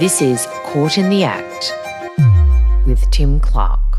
This is Caught in the Act with Tim Clarke.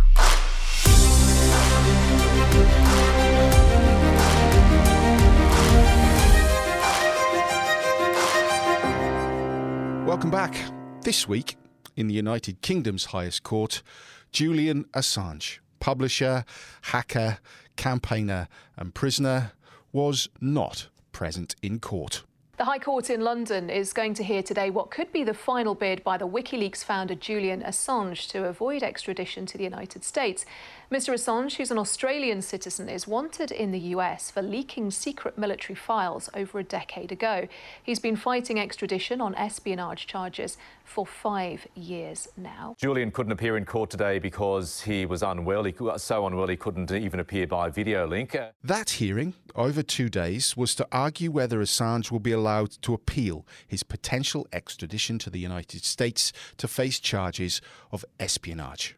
Welcome back. This week, in the United Kingdom's highest court, Julian Assange, publisher, hacker, campaigner, and prisoner, was not present in court. The High Court in London is going to hear today what could be the final bid by the WikiLeaks founder Julian Assange to avoid extradition to the United States. Mr. Assange, who's an Australian citizen, is wanted in the US for leaking secret military files over a decade ago. He's been fighting extradition on espionage charges for five years now. Julian couldn't appear in court today because he was unwell. He was so unwell he couldn't even appear by video link. That hearing, over two days, was to argue whether Assange will be allowed to appeal his potential extradition to the United States to face charges of espionage.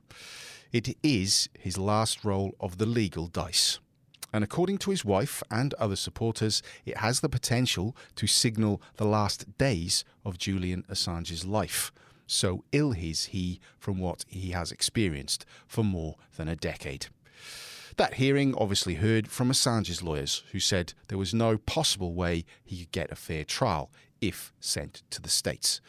It is his last roll of the legal dice. And according to his wife and other supporters, it has the potential to signal the last days of Julian Assange's life. So ill is he from what he has experienced for more than a decade. That hearing obviously heard from Assange's lawyers, who said there was no possible way he could get a fair trial if sent to the States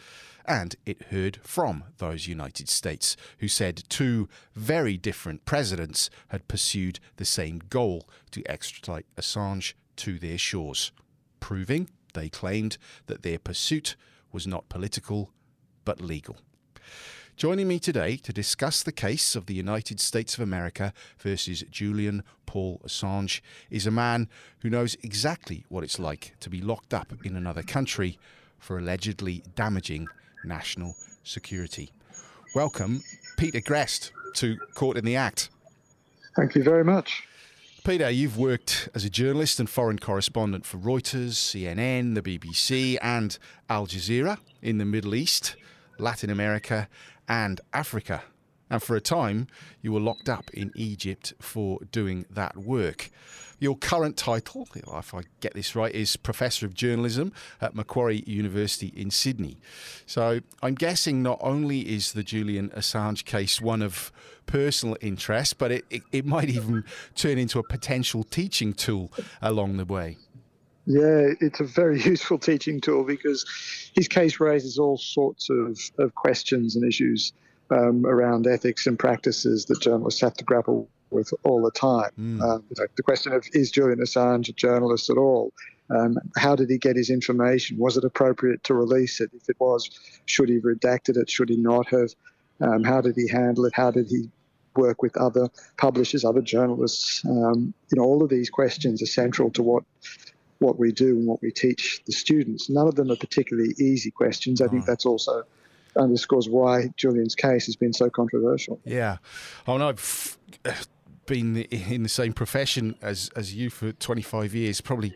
and it heard from those United States, who said two very different presidents had pursued the same goal to extradite Assange to their shores, proving, they claimed, that their pursuit was not political but legal. Joining me today to discuss the case of the United States of America versus Julian Paul Assange is a man who knows exactly what it's like to be locked up in another country for allegedly damaging national security. Welcome, Peter Greste, to Caught in the Act. Thank you very much. Peter, you've worked as a journalist and foreign correspondent for Reuters, CNN, the BBC, and Al Jazeera in the Middle East, Latin America, and Africa. And for a time, you were locked up in Egypt for doing that work. Your current title, if I get this right, is Professor of Journalism at Macquarie University in Sydney. So I'm guessing not only is the Julian Assange case one of personal interest, but it, it, it might even turn into a potential teaching tool along the way. Yeah, it's a very useful teaching tool because his case raises all sorts of, of questions and issues um, around ethics and practices that journalists have to grapple with all the time. Mm. Uh, you know, the question of is Julian Assange a journalist at all? Um, how did he get his information? Was it appropriate to release it? If it was, should he have redacted it? Should he not have? Um, how did he handle it? How did he work with other publishers, other journalists? Um, you know, all of these questions are central to what what we do and what we teach the students. None of them are particularly easy questions. I think that's also underscores why Julian's case has been so controversial. Yeah. Oh, no, I've been in the same profession as, as you for 25 years, probably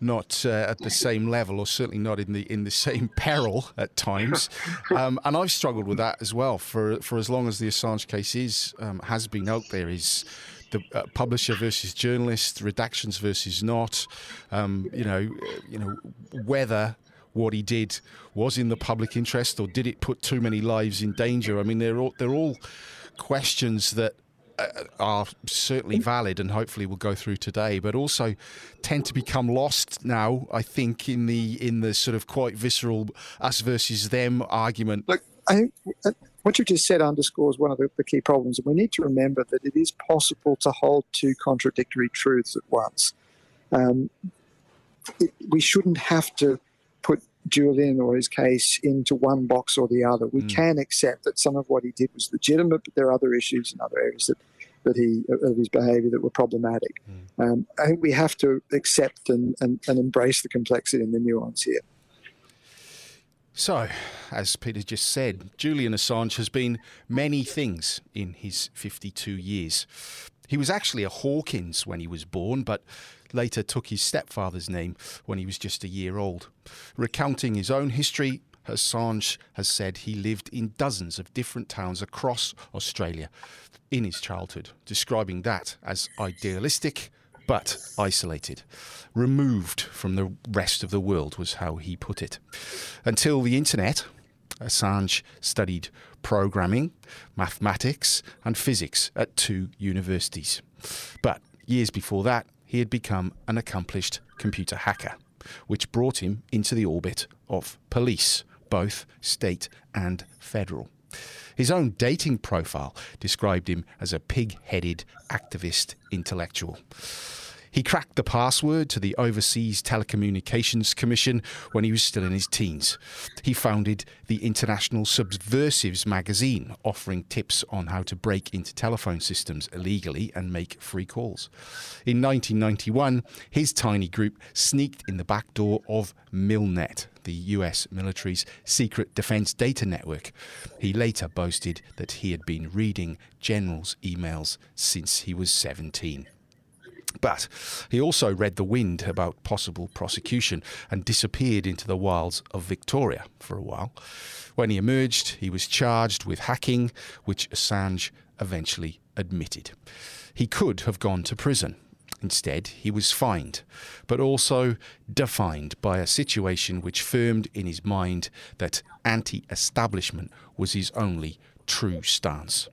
not uh, at the same level, or certainly not in the in the same peril at times. Um, and I've struggled with that as well for for as long as the Assange case is um, has been out there. Is the uh, publisher versus journalist, redactions versus not. Um, you know, you know whether what he did was in the public interest or did it put too many lives in danger? I mean, they're all, they're all questions that uh, are certainly valid and hopefully will go through today, but also tend to become lost now. I think in the in the sort of quite visceral us versus them argument. Look, I think uh, what you just said underscores one of the, the key problems, and we need to remember that it is possible to hold two contradictory truths at once. Um, it, we shouldn't have to Julian or his case into one box or the other. We mm. can accept that some of what he did was legitimate, but there are other issues in other areas that, that he of his behaviour that were problematic. Mm. Um, I think we have to accept and, and, and embrace the complexity and the nuance here. So, as Peter just said, Julian Assange has been many things in his 52 years. He was actually a Hawkins when he was born, but later took his stepfather's name when he was just a year old. Recounting his own history, Assange has said he lived in dozens of different towns across Australia in his childhood, describing that as idealistic but isolated, removed from the rest of the world, was how he put it. Until the internet Assange studied programming, mathematics, and physics at two universities. But years before that, he had become an accomplished computer hacker, which brought him into the orbit of police, both state and federal. His own dating profile described him as a pig headed activist intellectual. He cracked the password to the Overseas Telecommunications Commission when he was still in his teens. He founded the International Subversives magazine, offering tips on how to break into telephone systems illegally and make free calls. In 1991, his tiny group sneaked in the back door of Milnet, the US military's secret defense data network. He later boasted that he had been reading generals' emails since he was 17. But he also read the wind about possible prosecution and disappeared into the wilds of Victoria for a while. When he emerged, he was charged with hacking, which Assange eventually admitted. He could have gone to prison. Instead, he was fined, but also defined by a situation which firmed in his mind that anti establishment was his only true stance.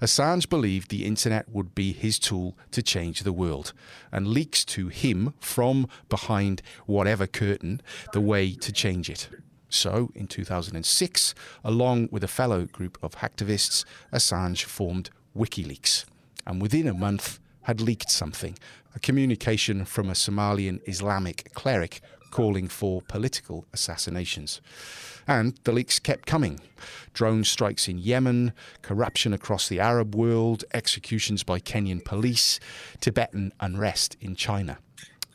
Assange believed the internet would be his tool to change the world, and leaks to him from behind whatever curtain the way to change it. So, in 2006, along with a fellow group of hacktivists, Assange formed WikiLeaks, and within a month had leaked something a communication from a Somalian Islamic cleric calling for political assassinations. And the leaks kept coming. Drone strikes in Yemen, corruption across the Arab world, executions by Kenyan police, Tibetan unrest in China.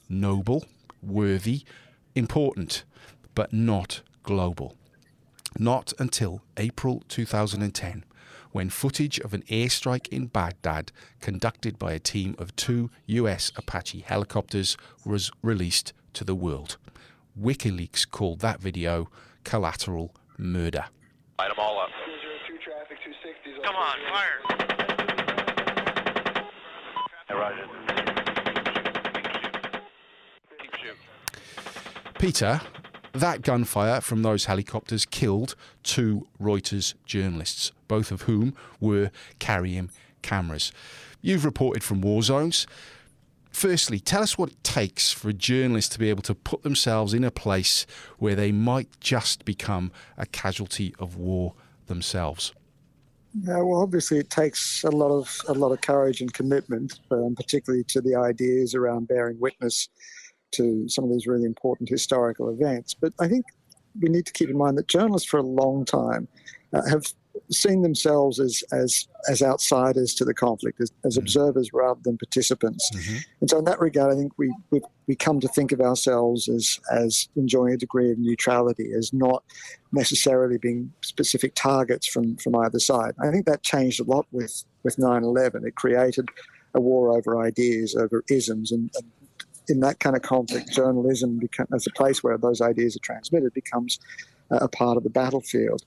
Noble, worthy, important, but not global. Not until April 2010, when footage of an airstrike in Baghdad conducted by a team of two US Apache helicopters was released to the world. WikiLeaks called that video collateral murder. Light them all up. Come on, fire. Hey, Roger. Keep shooting. Peter, that gunfire from those helicopters killed two Reuters journalists, both of whom were carrying cameras. You've reported from war zones. Firstly, tell us what it takes for a journalist to be able to put themselves in a place where they might just become a casualty of war themselves. Yeah, well, obviously, it takes a lot of a lot of courage and commitment, um, particularly to the ideas around bearing witness to some of these really important historical events. But I think we need to keep in mind that journalists, for a long time, uh, have seen themselves as as as outsiders to the conflict, as, as mm-hmm. observers rather than participants. Mm-hmm. And so, in that regard, I think we, we we come to think of ourselves as as enjoying a degree of neutrality, as not necessarily being specific targets from from either side. I think that changed a lot with with 9/11. It created a war over ideas, over isms, and, and in that kind of conflict, journalism become, as a place where those ideas are transmitted becomes a part of the battlefield.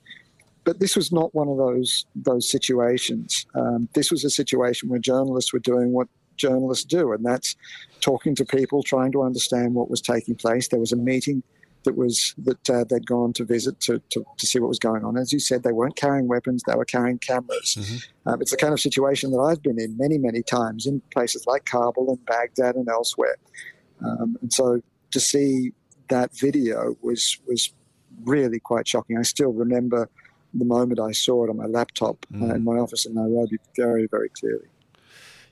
But this was not one of those those situations. Um, this was a situation where journalists were doing what journalists do, and that's talking to people, trying to understand what was taking place. There was a meeting that was that uh, they'd gone to visit to, to, to see what was going on. As you said, they weren't carrying weapons; they were carrying cameras. Um, it's the kind of situation that I've been in many, many times in places like Kabul and Baghdad and elsewhere. Um, and so to see that video was was really quite shocking. I still remember the moment I saw it on my laptop uh, in my office in Nairobi very, very clearly.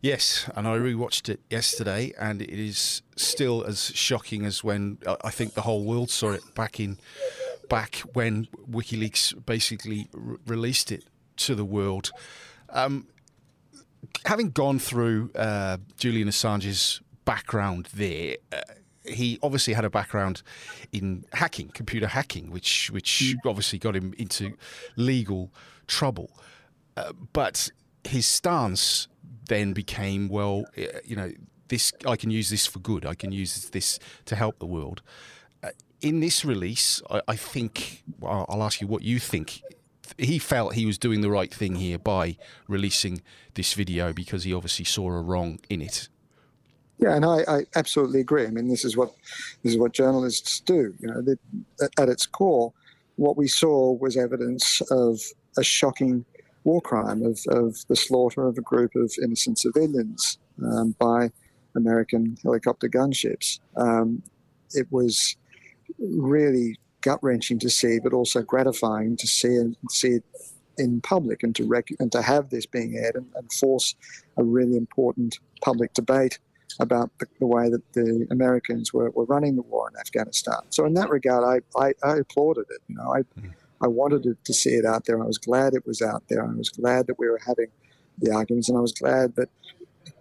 Yes, and I rewatched it yesterday, and it is still as shocking as when uh, I think the whole world saw it back in back when WikiLeaks basically r- released it to the world. Um, having gone through uh, Julian Assange's background there. Uh, he obviously had a background in hacking, computer hacking, which which obviously got him into legal trouble. Uh, but his stance then became, well, uh, you know, this I can use this for good. I can use this to help the world. Uh, in this release, I, I think well, I'll ask you what you think. He felt he was doing the right thing here by releasing this video because he obviously saw a wrong in it. Yeah, and I, I absolutely agree. I mean, this is what this is what journalists do. You know, at its core, what we saw was evidence of a shocking war crime of, of the slaughter of a group of innocent civilians um, by American helicopter gunships. Um, it was really gut wrenching to see, but also gratifying to see and see it in public and to rec- and to have this being aired and, and force a really important public debate about the, the, way that the Americans were, were running the war in Afghanistan. So in that regard, I, I, I applauded it. You know, I, mm. I wanted to see it out there. I was glad it was out there. I was glad that we were having the arguments, and I was glad that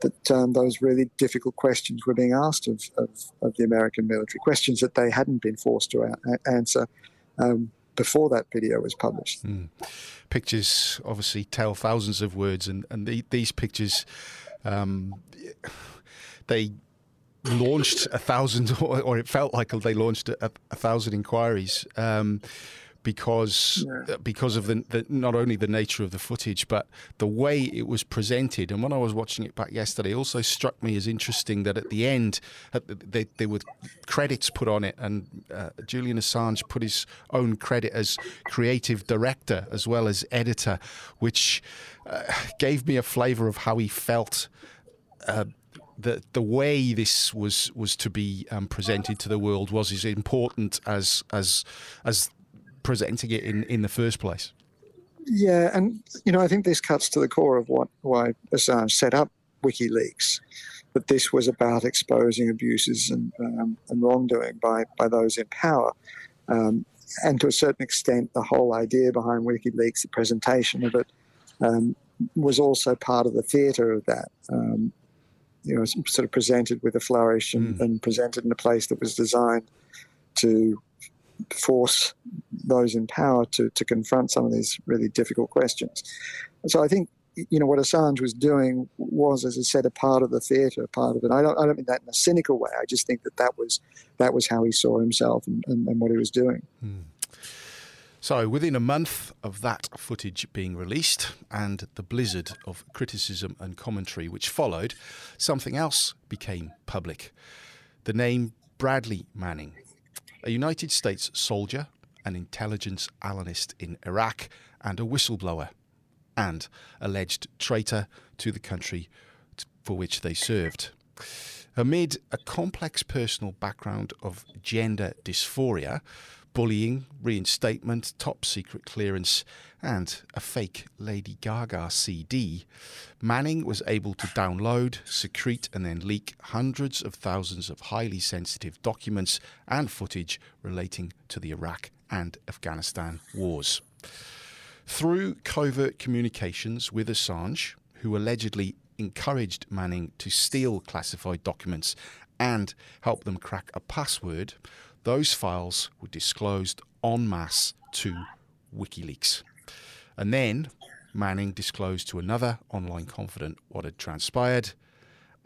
that um, those really difficult questions were being asked of, of, of, the American military, questions that they hadn't been forced to a- answer um, before that video was published. Mm. Pictures obviously tell thousands of words, and, and the, these pictures, um, they launched a thousand, or, or, it felt like they launched a, a thousand inquiries. Um, because yeah. Uh, because of the, the, not only the nature of the footage but the way it was presented. And when I was watching it back yesterday, it also struck me as interesting that at the end they, there were credits put on it, and uh, Julian Assange put his own credit as creative director as well as editor, which uh, gave me a flavour of how he felt. Uh, the the way this was was to be um, presented to the world was as important as as as presenting it in, in the first place. Yeah, and you know, I think this cuts to the core of what why Assange set up WikiLeaks. That this was about exposing abuses and, um, and wrongdoing by by those in power, um, and to a certain extent, the whole idea behind WikiLeaks, the presentation of it, um, was also part of the theatre of that. Um, you know, sort of presented with a flourish and, mm. and presented in a place that was designed to force those in power to, to confront some of these really difficult questions. so I think you know what Assange was doing was, as I said, a part of the theatre, part of it. I don't, I don't mean that in a cynical way. I just think that that was that was how he saw himself and, and, and what he was doing. Hmm. So, within a month of that footage being released and the blizzard of criticism and commentary which followed, something else became public. The name Bradley Manning a United States soldier, an intelligence analyst in Iraq, and a whistleblower, and alleged traitor to the country for which they served. Amid a complex personal background of gender dysphoria, bullying, reinstatement, top secret clearance, and a fake Lady Gaga CD, Manning was able to download, secrete, and then leak hundreds of thousands of highly sensitive documents and footage relating to the Iraq and Afghanistan wars. Through covert communications with Assange, who allegedly encouraged Manning to steal classified documents and help them crack a password, those files were disclosed en masse to WikiLeaks. And then Manning disclosed to another online confidant what had transpired,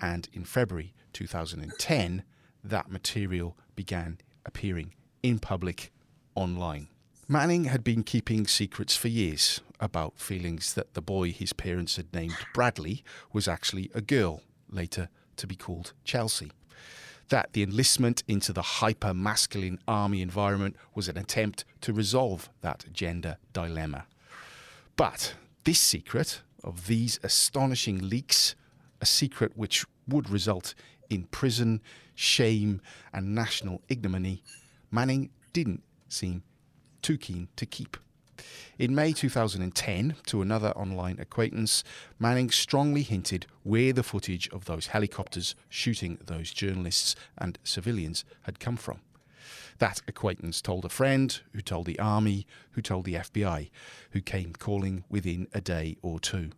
and in February 2010, that material began appearing in public online. Manning had been keeping secrets for years about feelings that the boy his parents had named Bradley was actually a girl, later to be called Chelsea that the enlistment into the hyper masculine army environment was an attempt to resolve that gender dilemma. But this secret of these astonishing leaks, a secret which would result in prison, shame, and national ignominy, Manning didn't seem too keen to keep. In May 2010, to another online acquaintance, Manning strongly hinted where the footage of those helicopters shooting those journalists and civilians had come from. That acquaintance told a friend, who told the army, who told the FBI, who came calling within a day or two.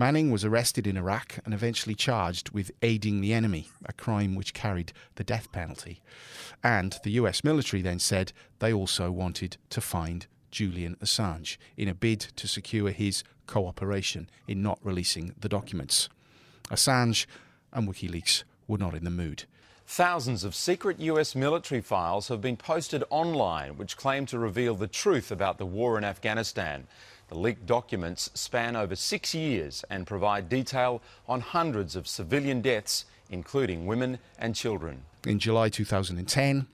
Manning was arrested in Iraq and eventually charged with aiding the enemy, a crime which carried the death penalty. And the US military then said they also wanted to find Julian Assange in a bid to secure his cooperation in not releasing the documents. Assange and WikiLeaks were not in the mood. Thousands of secret US military files have been posted online which claim to reveal the truth about the war in Afghanistan. The leaked documents span over six years and provide detail on hundreds of civilian deaths, including women and children. In July 2010,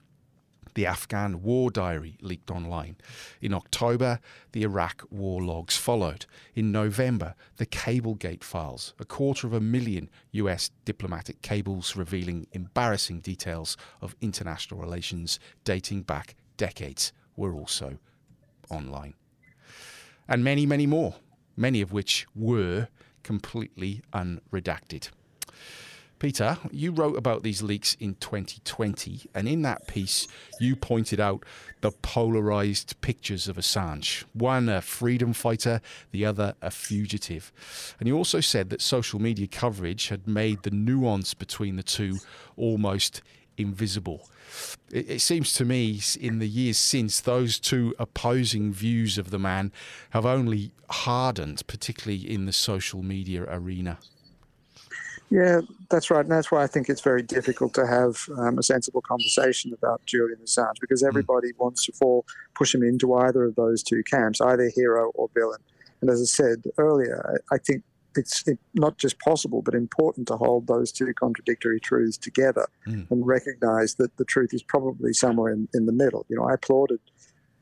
The Afghan War Diary leaked online. In October, the Iraq war logs followed. In November, the Cablegate files, a quarter of a million US diplomatic cables revealing embarrassing details of international relations dating back decades, were also online. And many, many more, many of which were completely unredacted. Peter, you wrote about these leaks in 2020, and in that piece, you pointed out the polarized pictures of Assange one a freedom fighter, the other a fugitive. And you also said that social media coverage had made the nuance between the two almost invisible. It, it, seems to me, in the years since, those two opposing views of the man have only hardened, particularly in the social media arena. Yeah, that's right. And that's why I think it's very difficult to have um, a sensible conversation about Julian Assange because hmm. everybody mm. wants to fall, push him into either of those two camps, either hero or villain. And as I said earlier, I, I think it's not just possible, but important to hold those two contradictory truths together mm. and recognize that the truth is probably somewhere in, in the middle. You know, I applauded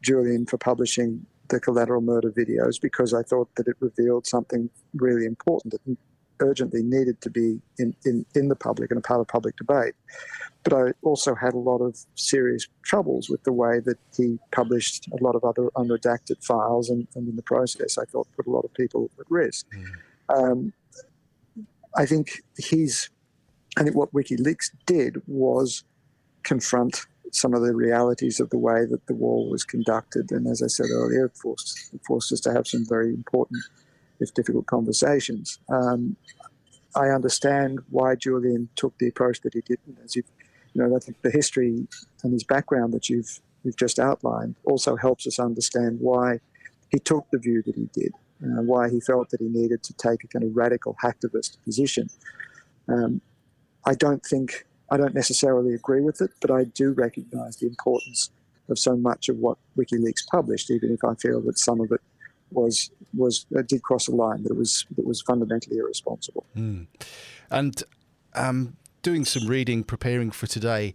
Julian for publishing the collateral murder videos because I thought that it revealed something really important that urgently needed to be in, in, in the public and a part of public debate. But I also had a lot of serious troubles with the way that he published a lot of other unredacted files, and, and in the process, I thought put a lot of people at risk. Mm. Um, I think he's, I think what WikiLeaks did was confront some of the realities of the way that the war was conducted, and as I said earlier, forced forced us to have some very important if difficult conversations. Um, I understand why Julian took the approach that he did. As you, you know, I think the history and his background that you've you've just outlined also helps us understand why he took the view that he did, why he felt that he needed to take a kind of radical hacktivist position. Um, I don't think I don't necessarily agree with it, but I do recognise the importance of so much of what WikiLeaks published, even if I feel that some of it was was uh, did cross a line that was that was fundamentally irresponsible. Mm. And um, doing some reading, preparing for today.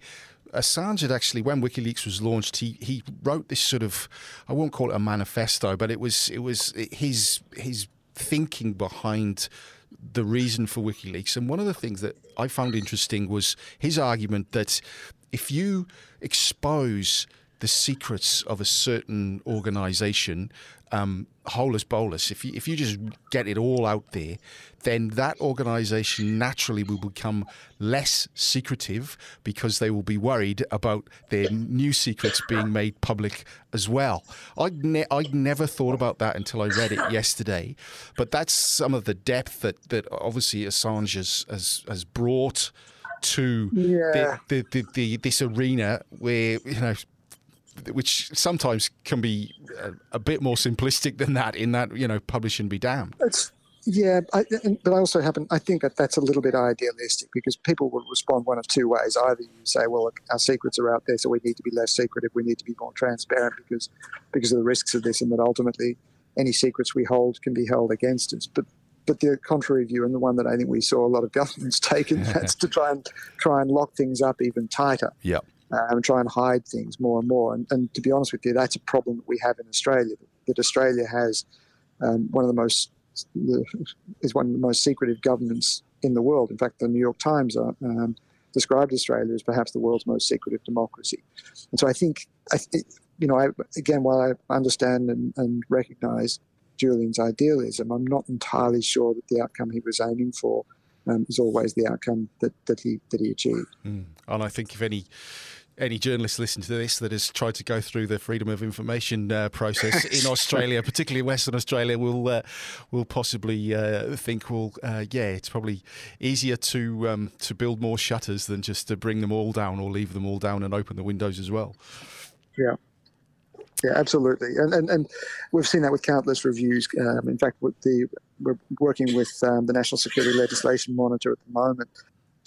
Assange had actually, when WikiLeaks was launched, he, he wrote this sort of, I won't call it a manifesto, but it was it was his his thinking behind the reason for WikiLeaks. And one of the things that I found interesting was his argument that if you expose the secrets of a certain organization, um, holus bolus, if you, if you just get it all out there, then that organization naturally will become less secretive because they will be worried about their new secrets being made public as well. I'd, ne- I'd never thought about that until I read it yesterday, but that's some of the depth that, that obviously Assange has, has, has brought to yeah. the, the, the, the, this arena where, you know, which sometimes can be a, a, bit more simplistic than that. In that, you know, publish and be damned. It's yeah, I, but I also happen. I think that that's a little bit idealistic because people will respond one of two ways. Either you say, "Well, look, our secrets are out there, so we need to be less secretive. We need to be more transparent because because of the risks of this, and that ultimately any secrets we hold can be held against us." But but the contrary view, and the one that I think we saw a lot of governments taking, that's to try and try and lock things up even tighter. Yeah uh, and try and hide things more and more. And, and, to be honest with you, that's a problem that we have in Australia. That Australia has um, one of the most is one of the most secretive governments in the world. In fact, the New York Times are, um, described Australia as perhaps the world's most secretive democracy. And so I think, I th- you know, I, again, while I understand and, and recognise Julian's idealism, I'm not entirely sure that the outcome he was aiming for um, is always the outcome that, that he that he achieved. Mm. And I think if any any journalist listen to this that has tried to go through the freedom of information uh, process in Australia, particularly Western Australia, will uh, will possibly uh, think, well, uh, yeah, it's probably easier to um, to build more shutters than just to bring them all down or leave them all down and open the windows as well. Yeah. Yeah, absolutely, and, and and we've seen that with countless reviews. Um, in fact, the we're working with um, the National Security Legislation Monitor at the moment,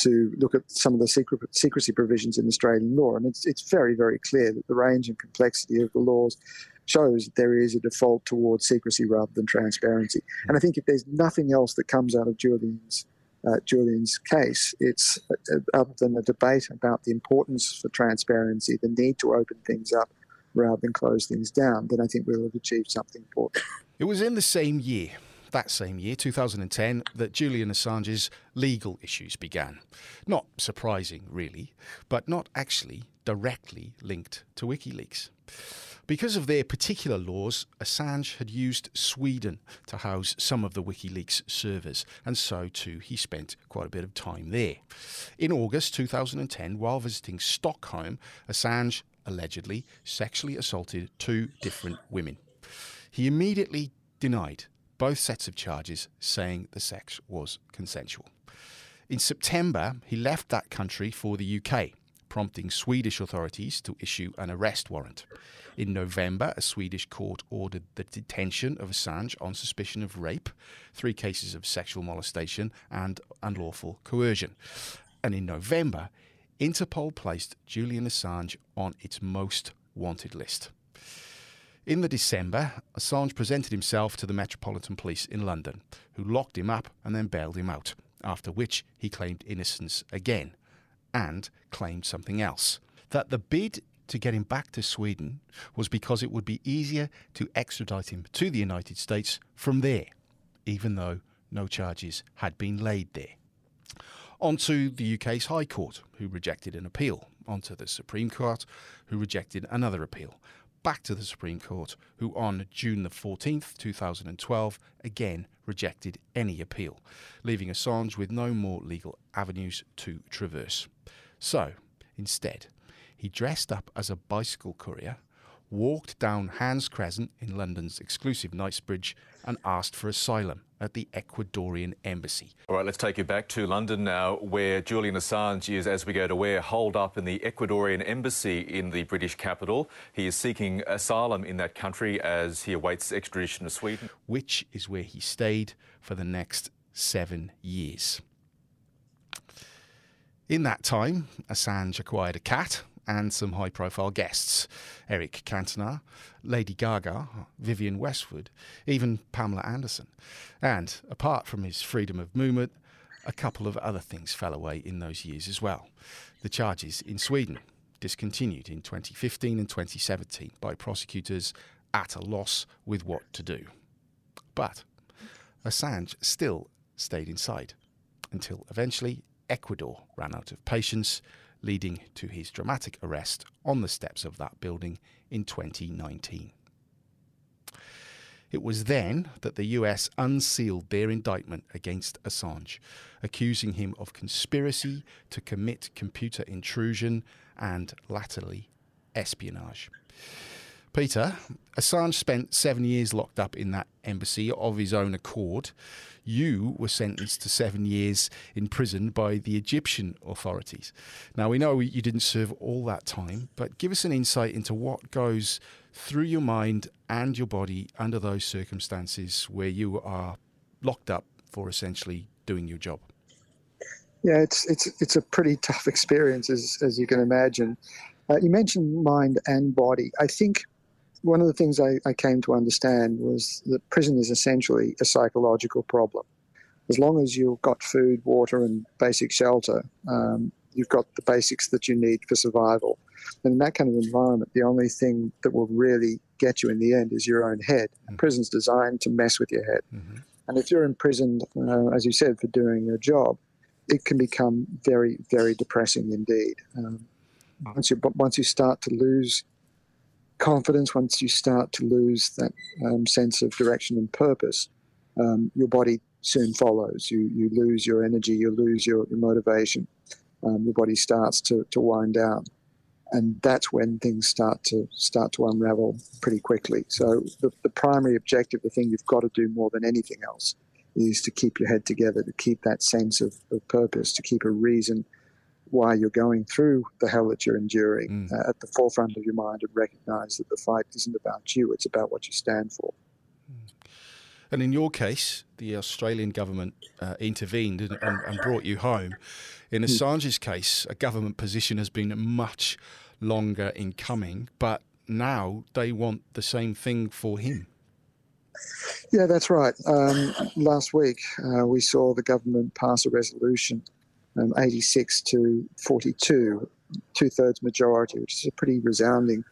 to look at some of the secret, secrecy provisions in Australian law. And it's, it's very, very clear that the range and complexity of the laws shows that there is a default towards secrecy rather than transparency. And I think if there's nothing else that comes out of Julian's uh, Julian's case. It's uh, other than a debate about the importance for transparency, the need to open things up rather than close things down, then I think we'll have achieved something important. It was in the same year, that same year, 2010, that Julian Assange's legal issues began. Not surprising, really, but not actually directly linked to WikiLeaks. Because of their particular laws, Assange had used Sweden to house some of the WikiLeaks servers, and so too he spent quite a bit of time there. In August 2010, while visiting Stockholm, Assange allegedly sexually assaulted two different women. He immediately denied both sets of charges, saying the sex was consensual. In September, he left that country for the UK, prompting Swedish authorities to issue an arrest warrant. In November, a Swedish court ordered the detention of Assange on suspicion of rape, three cases of sexual molestation, and unlawful coercion. And in November, Interpol placed Julian Assange on its most wanted list. In the December, Assange presented himself to the Metropolitan Police in London, who locked him up and then bailed him out, after which he claimed innocence again and claimed something else that the bid to get him back to Sweden was because it would be easier to extradite him to the United States from there, even though no charges had been laid there. On to the UK's High Court, who rejected an appeal. On to the Supreme Court, who rejected another appeal. Back to the Supreme Court, who on June the 14th, 2012, again rejected any appeal, leaving Assange with no more legal avenues to traverse. So, instead, he dressed up as a bicycle courier, walked down Hans Crescent in London's exclusive Knightsbridge, and asked for asylum at the Ecuadorian embassy. All right, let's take you back to London now, where Julian Assange is, as we go to where, holed up in the Ecuadorian embassy in the British capital. He is seeking asylum in that country as he awaits extradition to Sweden. Which is where he stayed for the next seven years. In that time, Assange acquired a cat and some high profile guests Eric Cantona, Lady Gaga, Vivienne Westwood, even Pamela Anderson. And apart from his freedom of movement, a couple of other things fell away in those years as well. The charges in Sweden discontinued in 2015 and 2017 by prosecutors at a loss with what to do. But Assange still stayed inside until eventually Ecuador ran out of patience leading to his dramatic arrest on the steps of that building in 2019. It was then that the US unsealed their indictment against Assange, accusing him of conspiracy to commit computer intrusion and latterly espionage. Peter, Assange spent seven years locked up in that embassy of his own accord. You were sentenced to seven years in prison by the Egyptian authorities. Now, we know you didn't serve all that time, but give us an insight into what goes through your mind and your body under those circumstances where you are locked up for essentially doing your job. Yeah, it's it's it's a pretty tough experience, as as you can imagine. Uh, you mentioned mind and body. I think one of the things I, I came to understand was that prison is essentially a psychological problem. As long as you've got food, water, and basic shelter, um, you've got the basics that you need for survival. And in that kind of environment, the only thing that will really get you in the end is your own head. Mm-hmm. Prison's designed to mess with your head. Mm-hmm. And if you're imprisoned, uh, as you said, for doing your job, it can become very, very depressing indeed. Um, once you once you start to lose confidence, once you start to lose that um, sense of direction and purpose, um, your body soon follows. You you lose your energy, you lose your, your motivation. Um, your body starts to, to wind down, and that's when things start to start to unravel pretty quickly. So the, the primary objective, the thing you've got to do more than anything else, is to keep your head together, to keep that sense of, of purpose, to keep a reason why you're going through the hell that you're enduring mm. uh, at the forefront of your mind and recognize that the fight isn't about you, it's about what you stand for. And in your case, the Australian government uh, intervened and, and, brought you home. In hmm. Assange's case, a government position has been much longer in coming, but now they want the same thing for him. Yeah, that's right. Um, last week, uh, we saw the government pass a resolution, um, 86 to 42, two thirds majority, which is a pretty resounding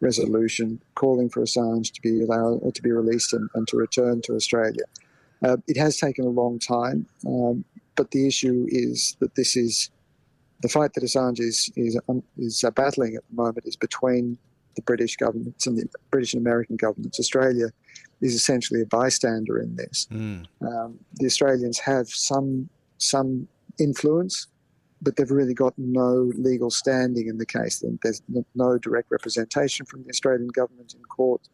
resolution calling for Assange to be allowed to be released and, and to return to Australia. Uh, it has taken a long time, um, but the issue is that this is the fight that Assange is is, um, is uh, battling at the moment is between the British governments and the British and American governments. Australia is essentially a bystander in this. Mm. Um, the Australians have some some influence, but they've really got no legal standing in the case. There's no direct representation from the Australian government in court.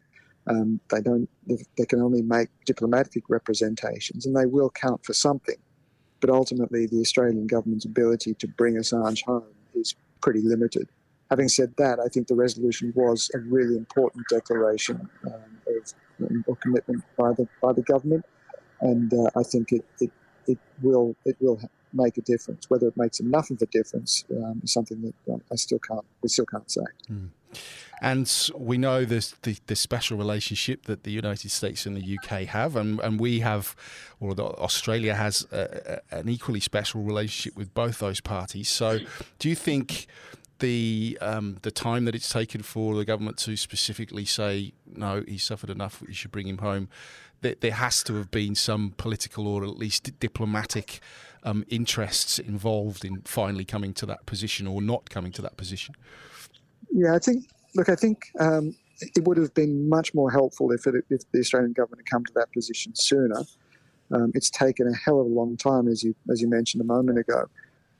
Um, they don't. They can only make diplomatic representations, and they will count for something. But ultimately, the Australian government's ability to bring Assange home is pretty limited. Having said that, I think the resolution was a really important declaration um, of, of commitment by the by the government, and uh, I think it, it it will it will make a difference. Whether it makes enough of a difference um, is something that um, I still can't we still can't say. Mm. And we know this the, the, special relationship that the United States and the UK have, and, and we have, or Australia has a, a, an equally special relationship with both those parties. So, do you think the um, the time that it's taken for the government to specifically say no, he suffered enough, you should bring him home? There, there has to have been some political or at least diplomatic um, interests involved in finally coming to that position or not coming to that position. Yeah, I think. Look, I think um, it would have been much more helpful if, it, if the Australian government had come to that position sooner. Um, it's taken a hell of a long time, as you as you mentioned a moment ago.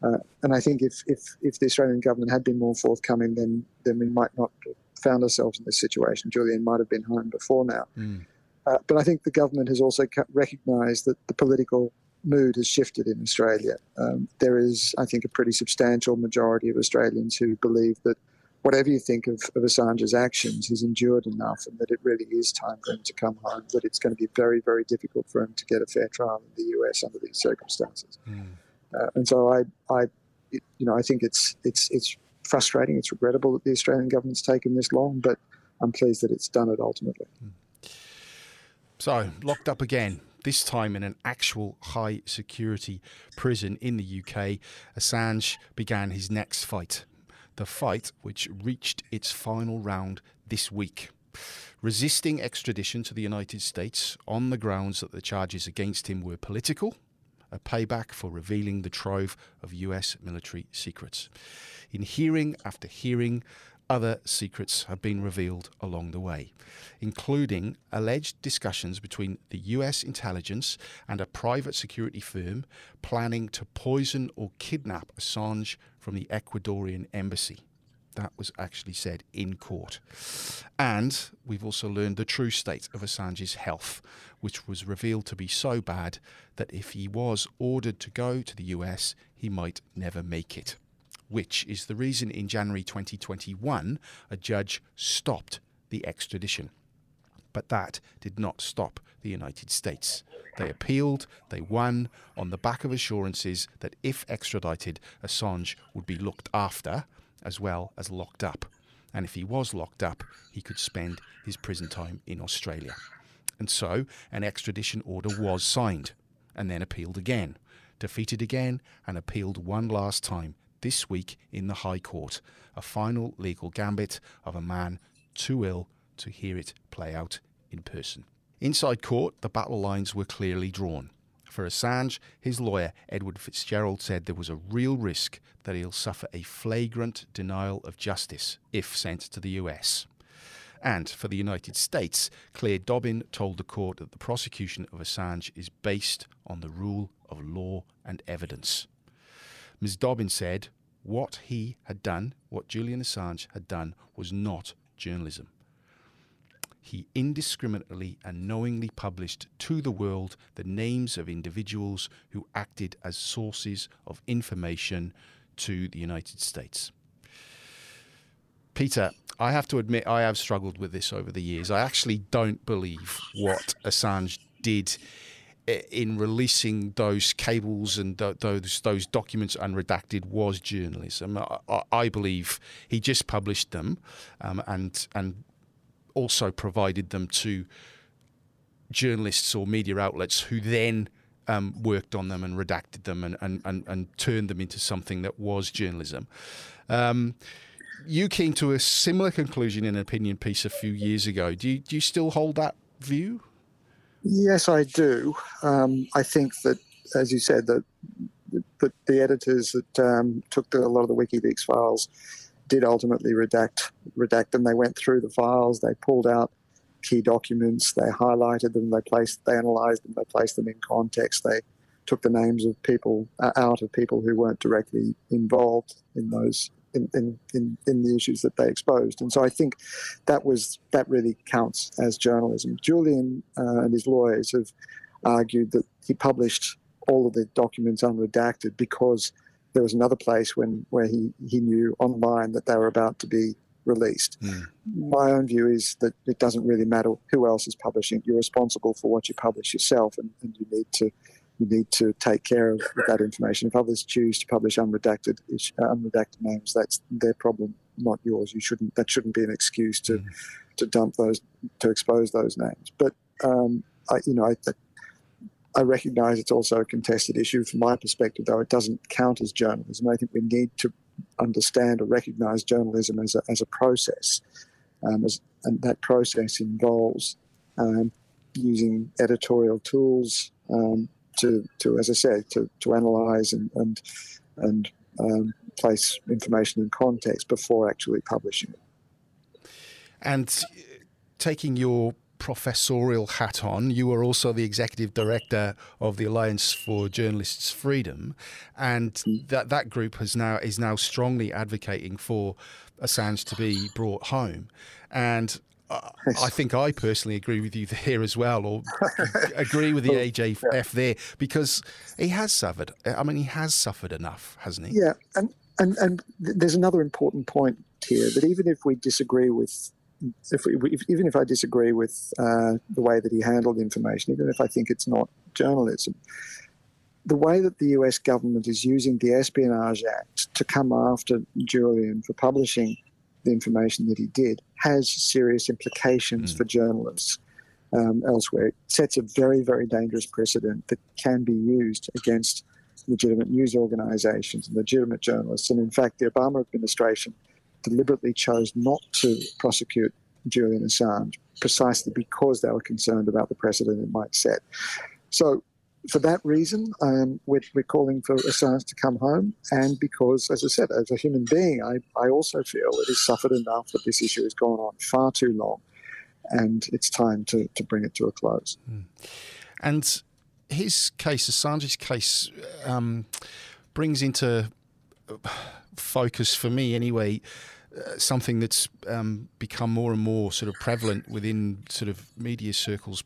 Uh, and I think if, if, if the Australian government had been more forthcoming, then then we might not have found ourselves in this situation. Julian might have been home before now. Mm. Uh, but I think the government has also recognised that the political mood has shifted in Australia. Um, there is, I think, a pretty substantial majority of Australians who believe that whatever you think of, of Assange's actions, he's endured enough and that it really is time for him to come home, that it's going to be very, very difficult for him to get a fair trial in the US under these circumstances. Mm. Uh, and so I, I, you know, I think it's it's it's frustrating. It's regrettable that the Australian government's taken this long, but I'm pleased that it's done it ultimately. So locked up again. This time in an actual high security prison in the UK, Assange began his next fight. The fight, which reached its final round this week resisting extradition to the United States on the grounds that the charges against him were political a payback for revealing the trove of US military secrets. In hearing after hearing, other secrets have been revealed along the way, including alleged discussions between the US intelligence and a private security firm planning to poison or kidnap Assange from the Ecuadorian embassy. That was actually said in court. And we've also learned the true state of Assange's health, which was revealed to be so bad that if he was ordered to go to the US, he might never make it. Which is the reason in January 2021 a judge stopped the extradition. But that did not stop the United States. They appealed, they won on the back of assurances that if extradited, Assange would be looked after as well as locked up. And if he was locked up, he could spend his prison time in Australia. And so an extradition order was signed and then appealed again, defeated again, and appealed one last time this week in the High Court. A final legal gambit of a man too ill to hear it play out in person. Inside court, the battle lines were clearly drawn. For Assange, his lawyer, Edward Fitzgerald, said there was a real risk that he'll suffer a flagrant denial of justice if sent to the US. And for the United States, Clare Dobbin told the court that the prosecution of Assange is based on the rule of law and evidence. Ms. Dobbin said, What he had done, what Julian Assange had done, was not journalism he indiscriminately and knowingly published to the world the names of individuals who acted as sources of information to the United States. Peter, I have to admit I have struggled with this over the years. I actually don't believe what Assange did in releasing those cables and those those documents unredacted was journalism. I, I believe he just published them um, and and also provided them to journalists or media outlets who then um, worked on them and redacted them and, and, and, and, turned them into something that was journalism. Um, you came to a similar conclusion in an opinion piece a few years ago. Do you, do you still hold that view? Yes, I do. Um, I think that, as you said, that the, the editors that um, took the, a lot of the WikiLeaks files did ultimately redact redact them. They went through the files, they pulled out key documents, they highlighted them, they placed, they analysed them, they placed them in context, they took the names of people uh, out of people who weren't directly involved in those in, in, in, in, the issues that they exposed. And so I think that was that really counts as journalism. Julian uh, and his lawyers have argued that he published all of the documents unredacted because there was another place when where he, he knew online that they were about to be released. Mm. My own view is that it doesn't really matter who else is publishing. You're responsible for what you publish yourself, and, and you need to you need to take care of that information. If others choose to publish unredacted uh, unredacted names, that's their problem, not yours. You shouldn't. That shouldn't be an excuse to mm. to dump those to expose those names. But um, I, you know, I, I recognise it's also a contested issue from my perspective, though it doesn't count as journalism. I think we need to understand or recognise journalism as a, as a process, um, as, and that process involves um, using editorial tools um, to, to, as I said, to, to analyse and and, and um, place information in context before actually publishing it. And taking your professorial hat on. You are also the executive director of the Alliance for Journalists' Freedom, and that that group has now is now strongly advocating for Assange to be brought home. And uh, I think I personally agree with you there as well, or agree with the AJF there, because he has suffered. I mean, he has suffered enough, hasn't he? Yeah, and and and there's another important point here that even if we disagree with if, if, even if I disagree with uh, the way that he handled information, even if I think it's not journalism, the way that the US government is using the Espionage Act to come after Julian for publishing the information that he did has serious implications mm. for journalists um, elsewhere. It sets a very, very dangerous precedent that can be used against legitimate news organizations and legitimate journalists. And in fact, the Obama administration deliberately chose not to prosecute Julian Assange precisely because they were concerned about the precedent it might set. So, for that reason, um, we're, we're, calling for Assange to come home, and because, as I said, as a human being, I, I also feel it has suffered enough that this issue has gone on far too long, and it's time to, to bring it to a close. Mm. And his case, Assange's case, um, brings into focus for me anyway something that's um, become more and more sort of prevalent within sort of media circles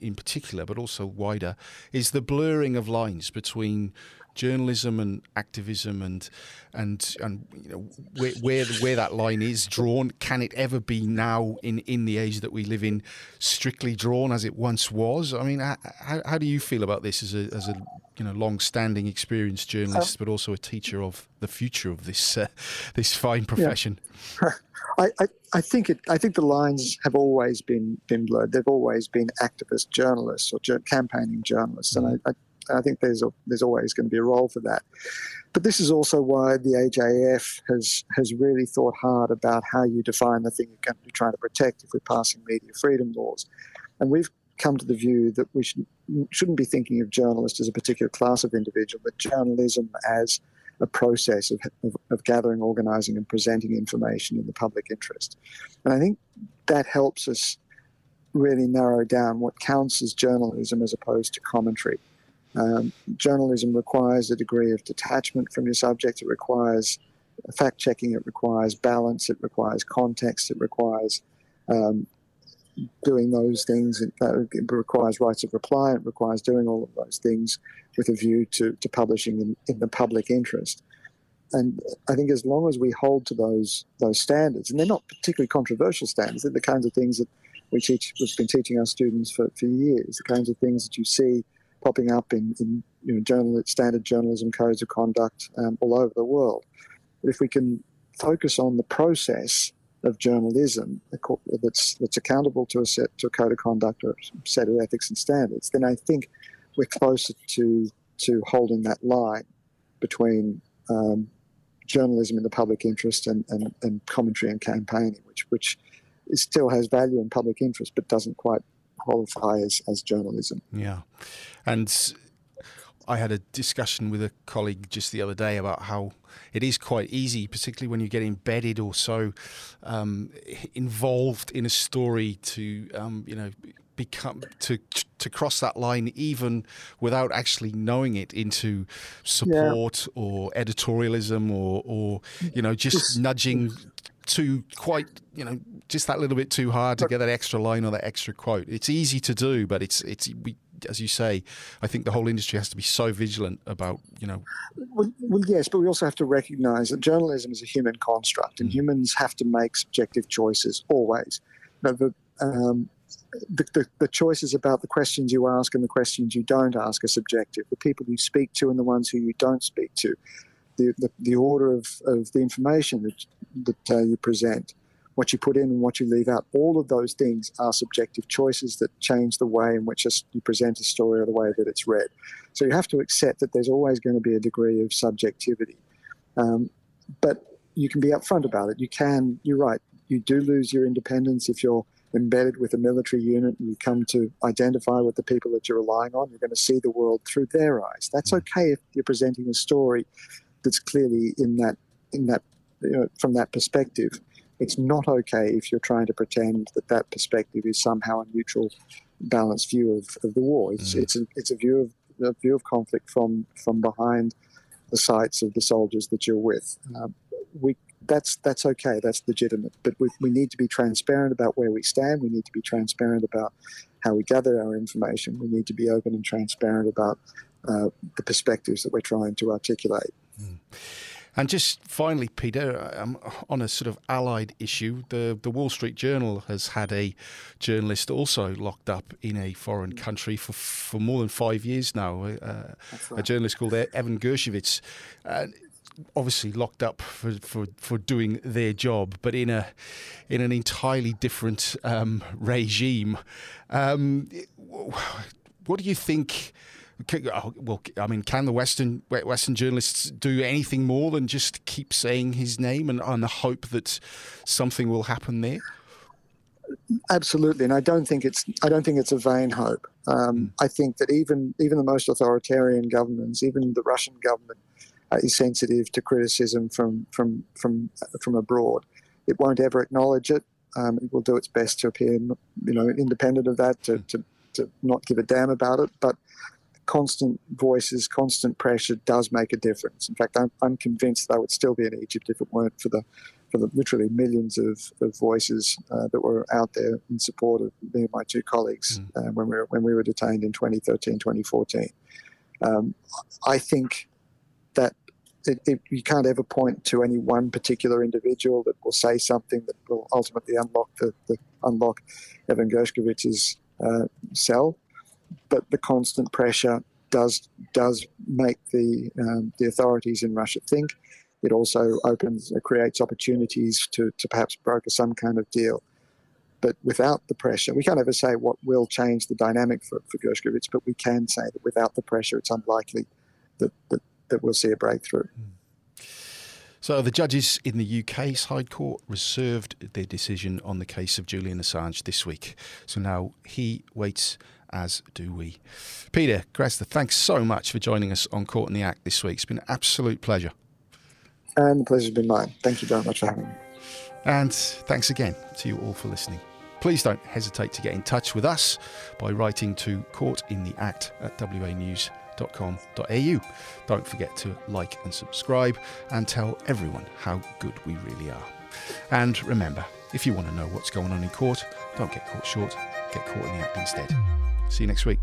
in particular, but also wider, is the blurring of lines between journalism and activism and and and you know where where, where that line is drawn can it ever be now in in the age that we live in strictly drawn as it once was i mean how, how do you feel about this as a as a you know long-standing experienced journalist um, but also a teacher of the future of this uh, this fine profession yeah. I, I, I think it. I think the lines have always been been blurred. They've always been activist journalists or campaigning journalists, and mm. I, I think there's a, there's always going to be a role for that. But this is also why the AJF has has really thought hard about how you define the thing you're trying to protect if we're passing media freedom laws. And we've come to the view that we should, shouldn't be thinking of journalists as a particular class of individual, but journalism as a process of, of, of, gathering, organizing, and presenting information in the public interest. And I think that helps us really narrow down what counts as journalism as opposed to commentary. Um, journalism requires a degree of detachment from your subject. It requires fact checking. It requires balance. It requires context. It requires um, doing those things. It, uh, it, requires rights of reply. It requires doing all of those things with a view to, to publishing in, in the public interest. And I think as long as we hold to those those standards, and they're not particularly controversial standards, they're the kinds of things that we teach, we've been teaching our students for, for years, the kinds of things that you see popping up in, in you know, journal, standard journalism codes of conduct um, all over the world. But if we can focus on the process of journalism that's that's accountable to a set to a code of conduct or a set of ethics and standards, then I think we're closer to to holding that line between um, journalism in the public interest and, and, and commentary and campaigning, which which still has value in public interest, but doesn't quite qualify as, as journalism. Yeah, and I had a discussion with a colleague just the other day about how it is quite easy, particularly when you get embedded or so um, involved in a story, to um, you know become to to cross that line even without actually knowing it into support yeah. or editorialism or or you know just nudging too quite you know just that little bit too hard to get that extra line or that extra quote. It's easy to do, but it's it's we as you say, I think the whole industry has to be so vigilant about, you know. Well, well yes, but we also have to recognise that journalism is a human construct, and mm. humans have to make subjective choices always. You know, the, um, the, the, the, choices about the questions you ask and the questions you don't ask are subjective. The people you speak to and the ones who you don't speak to, the, the, the order of, of the information that, that uh, you present, what you put in and what you leave out, all of those things are subjective choices that change the way in which you present a story or the way that it's read. So you have to accept that there's always going to be a degree of subjectivity. Um, but you can be upfront about it. You can, you're right, you do lose your independence if you're embedded with a military unit and you come to identify with the people that you're relying on. You're going to see the world through their eyes. That's mm. okay if you're presenting a story that's clearly in that, in that, you know, from that perspective. It's not okay if you're trying to pretend that that perspective is somehow a neutral, balanced view of, of the war. It's, mm. it's, a, it's a view of a view of conflict from from behind the sights of the soldiers that you're with. Uh, we that's that's okay. That's legitimate. But we, we need to be transparent about where we stand. We need to be transparent about how we gather our information. We need to be open and transparent about uh, the perspectives that we're trying to articulate. Mm. And just finally, Peter, um, on a sort of allied issue, the, the Wall Street Journal has had a journalist also locked up in a foreign country for, for more than five years now, uh, right. a journalist called Evan Gershkovich. Uh, obviously locked up for, for, for doing their job, but in a in an entirely different um, regime. Um, what do you think? Oh, well, I mean, can the Western Western journalists do anything more than just keep saying his name and, and hope that something will happen there? Absolutely, and I don't think it's I don't think it's a vain hope. Um, mm. I think that even even the most authoritarian governments, even the Russian government, uh, is sensitive to criticism from from from from abroad. It won't ever acknowledge it. Um, it will do its best to appear, you know, independent of that, to, to, to not give a damn about it. But constant voices, constant pressure does make a difference. In fact, I'm, I'm convinced that I would still be in Egypt if it weren't for the for the literally millions of, of voices uh, that were out there in support of me and my two colleagues mm. uh, when we were when we were detained in 2013, 2014. Um, I think that it, it, you can't ever point to any one particular individual that will say something that will ultimately unlock the, the unlock Evan Gershkovich's uh, cell but the constant pressure does does make the um, the authorities in Russia think. It also opens uh, creates opportunities to to perhaps broker some kind of deal. But without the pressure, we can't ever say what will change the dynamic for, for Gershkovich, but we can say that without the pressure, it's unlikely that, that, that we'll see a breakthrough. So the judges in the UK's High Court reserved their decision on the case of Julian Assange this week. So now he waits as do we. Peter Greste, thanks so much for joining us on Court in the Act this week. It's been an absolute pleasure. And the pleasure's been mine. Thank you very much for having me. And thanks again to you all for listening. Please don't hesitate to get in touch with us by writing to Caught in the Act at wanews.com.au. Don't forget to like and subscribe and tell everyone how good we really are. And remember, if you want to know what's going on in court, don't get caught short, get caught in the act instead. See you next week.